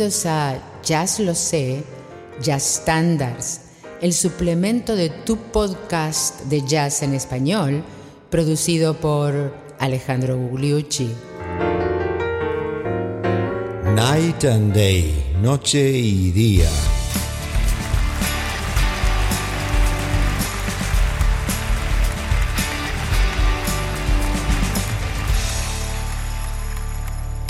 Bienvenidos a Jazz Lo Sé, Jazz Standards, el suplemento de tu podcast de jazz en español, producido por Alejandro Gugliucci. Night and Day, noche y día.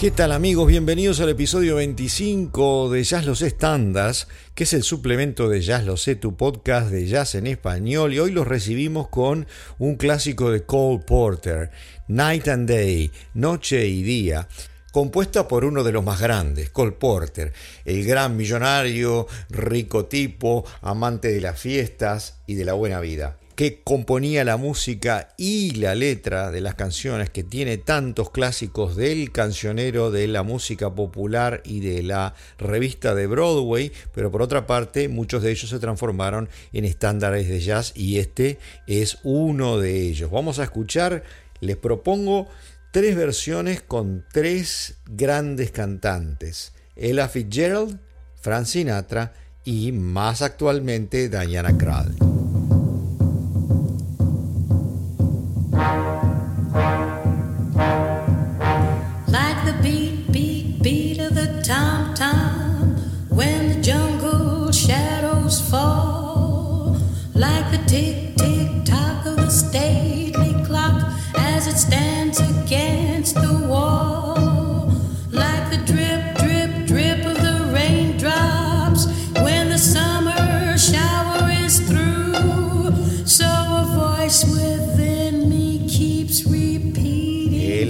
¿Qué tal amigos? Bienvenidos al episodio 25 de Jazz Los Standards, que es el suplemento de Jazz Lo Sé, tu podcast de jazz en español. Y hoy los recibimos con un clásico de Cole Porter, Night and Day, Noche y Día compuesta por uno de los más grandes, Cole Porter, el gran millonario, rico tipo, amante de las fiestas y de la buena vida que componía la música y la letra de las canciones, que tiene tantos clásicos del cancionero, de la música popular y de la revista de Broadway, pero por otra parte muchos de ellos se transformaron en estándares de jazz y este es uno de ellos. Vamos a escuchar, les propongo tres versiones con tres grandes cantantes, Ella Fitzgerald, Frank Sinatra y más actualmente Diana Krall.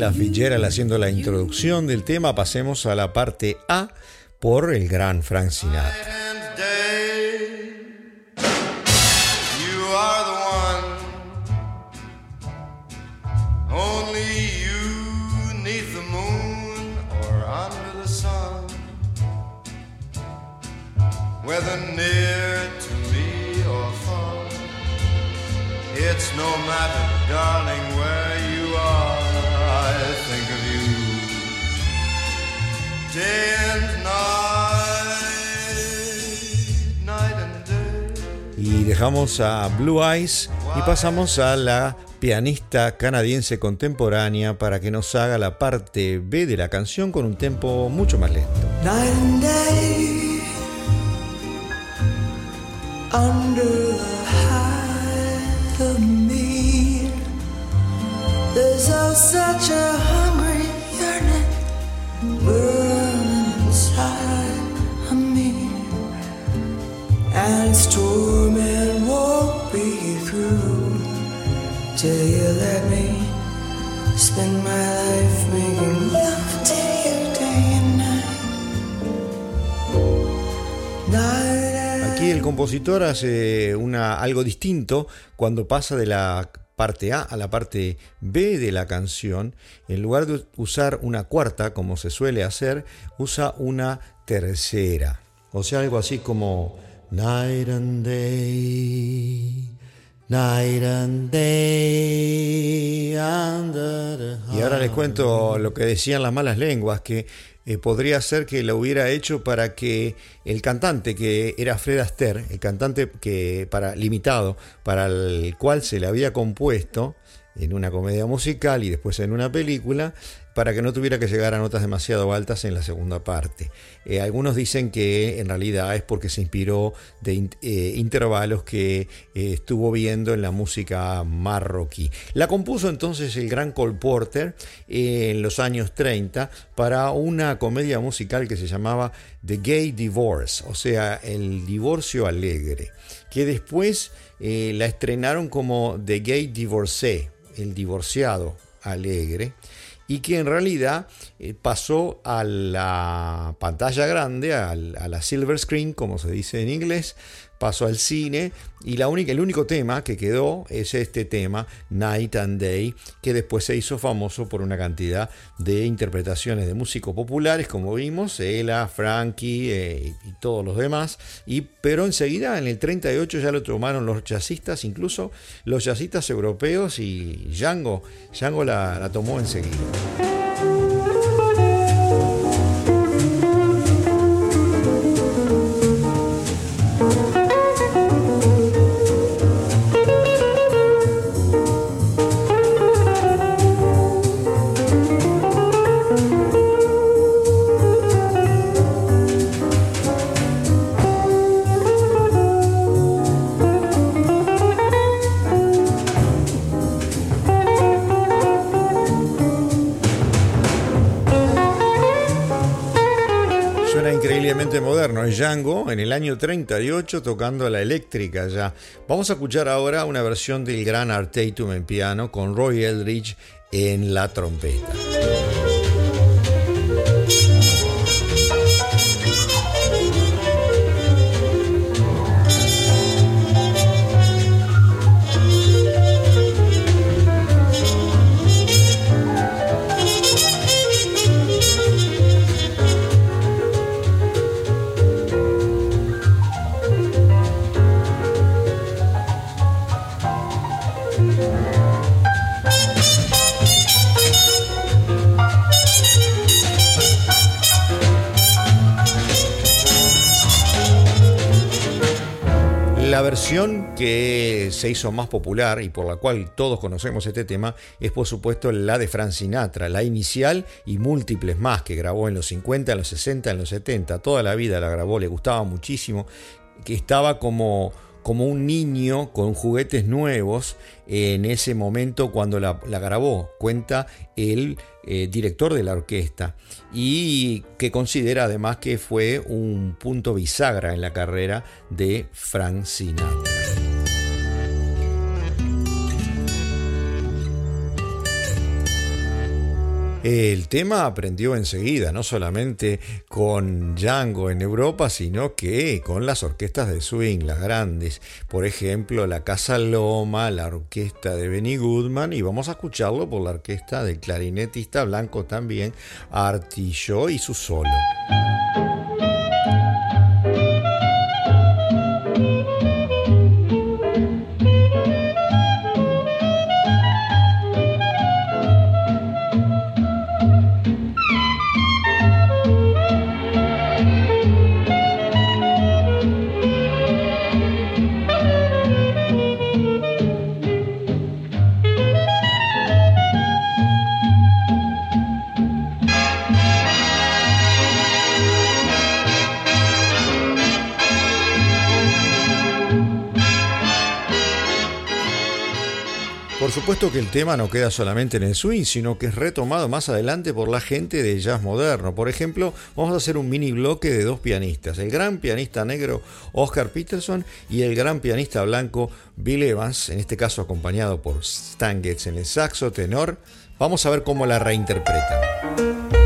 Fitzgerald haciendo la introducción del tema, pasemos a la parte A por el gran Frank Sinatra. whether near to me or far. It's no matter, darling, dejamos a Blue Eyes y pasamos a la pianista canadiense contemporánea para que nos haga la parte B de la canción con un tempo mucho más lento. Aquí el compositor hace una, algo distinto cuando pasa de la parte A a la parte B de la canción, en lugar de usar una cuarta, como se suele hacer, usa una tercera. O sea, algo así como Night and Day. Night and day y ahora les cuento lo que decían las malas lenguas, que eh, podría ser que lo hubiera hecho para que el cantante, que era Fred Astaire, el cantante que para limitado, para el cual se le había compuesto en una comedia musical y después en una película, para que no tuviera que llegar a notas demasiado altas en la segunda parte. Eh, algunos dicen que en realidad es porque se inspiró de eh, intervalos que eh, estuvo viendo en la música marroquí. La compuso entonces el gran Cole Porter en los años 30 para una comedia musical que se llamaba The Gay Divorce, o sea, el divorcio alegre, que después la estrenaron como The Gay Divorcé, el divorciado alegre y que en realidad eh, pasó a la pantalla grande, a la silver screen, como se dice en inglés, pasó al cine y la única, el único tema que quedó es este tema, Night and Day, que después se hizo famoso por una cantidad de interpretaciones de músicos populares, como vimos, Ella, Frankie eh, y todos los demás, y, pero enseguida en el 38 ya lo tomaron los jazzistas, incluso los jazzistas europeos y Django, Django la, la tomó enseguida. Bastante moderno, es Django en el año 38 tocando la eléctrica ya. Vamos a escuchar ahora una versión del gran Art Tatum en piano con Roy Eldridge en la trompeta. Versión que se hizo más popular y por la cual todos conocemos este tema es por supuesto la de Frank Sinatra, la inicial y múltiples más que grabó en los 50, en los 60, en los 70, toda la vida la grabó, le gustaba muchísimo, que estaba como como un niño con juguetes nuevos en ese momento cuando la, grabó, cuenta el eh, director de la orquesta, y que considera además que fue un punto bisagra en la carrera de Frank Sinatra. El tema aprendió enseguida, no solamente con Django en Europa, sino que con las orquestas de swing, las grandes. Por ejemplo, la Casa Loma, la orquesta de Benny Goodman, y vamos a escucharlo por la orquesta del clarinetista blanco también, Shaw y su solo. Por supuesto que el tema no queda solamente en el swing, sino que es retomado más adelante por la gente de jazz moderno. Por ejemplo, vamos a hacer un mini bloque de dos pianistas, el gran pianista negro Oscar Peterson y el gran pianista blanco Bill Evans, en este caso acompañado por Stan Getz en el saxo tenor. Vamos a ver cómo la reinterpretan.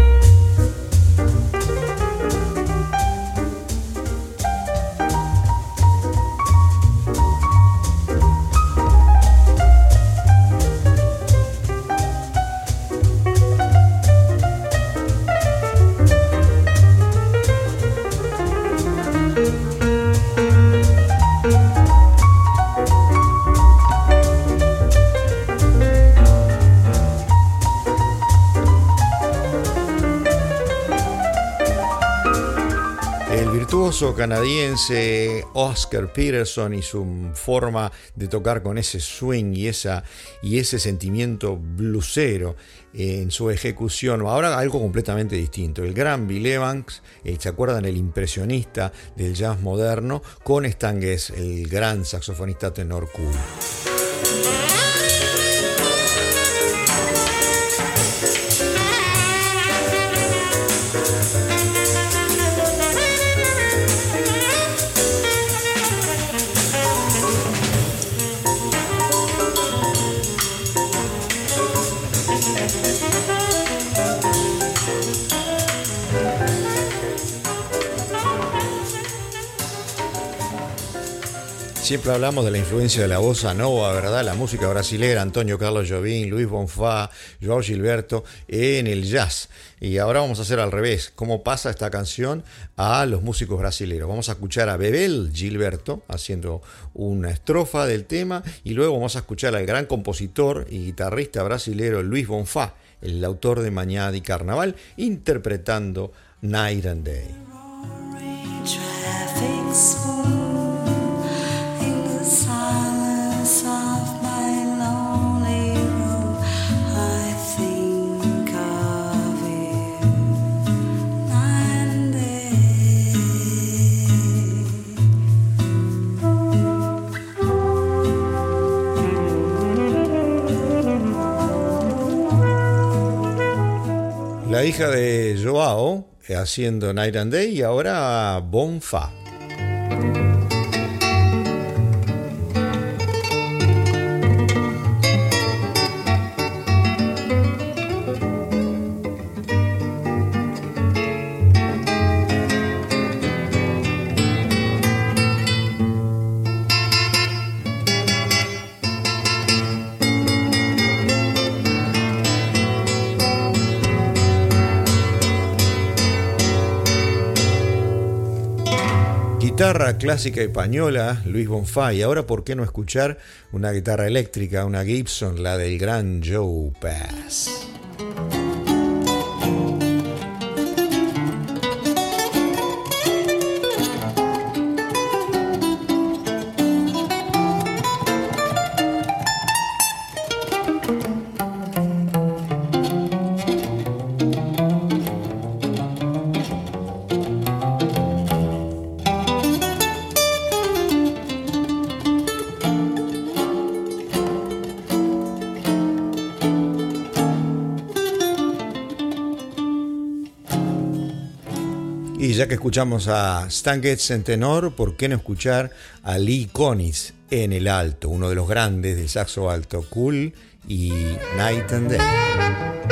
Canadiense Oscar Peterson y su forma de tocar con ese swing y, esa, y ese sentimiento blusero en su ejecución. Ahora algo completamente distinto. El gran Bill Evans, eh, ¿se acuerdan? El impresionista del jazz moderno, con Stan el gran saxofonista tenor cool. Siempre hablamos de la influencia de la bossa nova, ¿verdad? La música brasileña, Antonio Carlos Jobim, Luis Bonfá, Joao Gilberto, en el jazz. Y ahora vamos a hacer al revés, cómo pasa esta canción a los músicos brasileños. Vamos a escuchar a Bebel Gilberto haciendo una estrofa del tema y luego vamos a escuchar al gran compositor y guitarrista brasileño Luis Bonfá, el autor de Mañana y Carnaval, interpretando Night and Day. La hija de Joao haciendo Night and Day y ahora Bonfa. Clásica española, Luis Bonfay. Ahora, ¿por qué no escuchar una guitarra eléctrica, una Gibson, la del gran Joe Pass? Ya que escuchamos a Stan Getz en tenor, ¿por qué no escuchar a Lee Conis en el alto, uno de los grandes del saxo alto, Cool y Night and Day?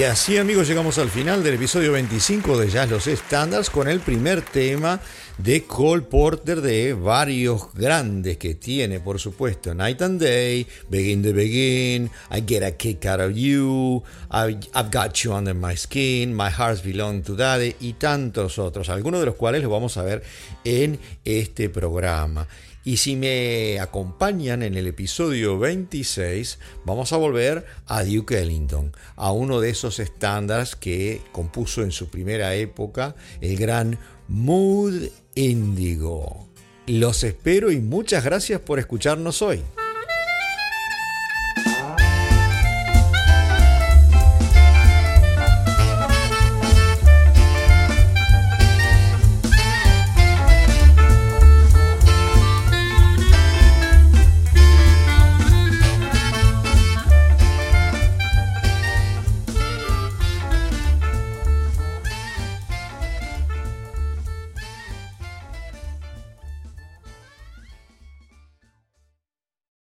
Y así amigos llegamos al final del episodio 25 de Jazz Los Standards con el primer tema de Cole Porter de varios grandes que tiene, por supuesto, Night and Day, Begin the Begin, I Get a Kick Out of You, I've Got You Under My Skin, My Hearts Belong to Daddy y tantos otros, algunos de los cuales los vamos a ver en este programa. Y si me acompañan en el episodio 26, vamos a volver a Duke Ellington, a uno de esos estándares que compuso en su primera época el gran Mood Indigo. Los espero y muchas gracias por escucharnos hoy.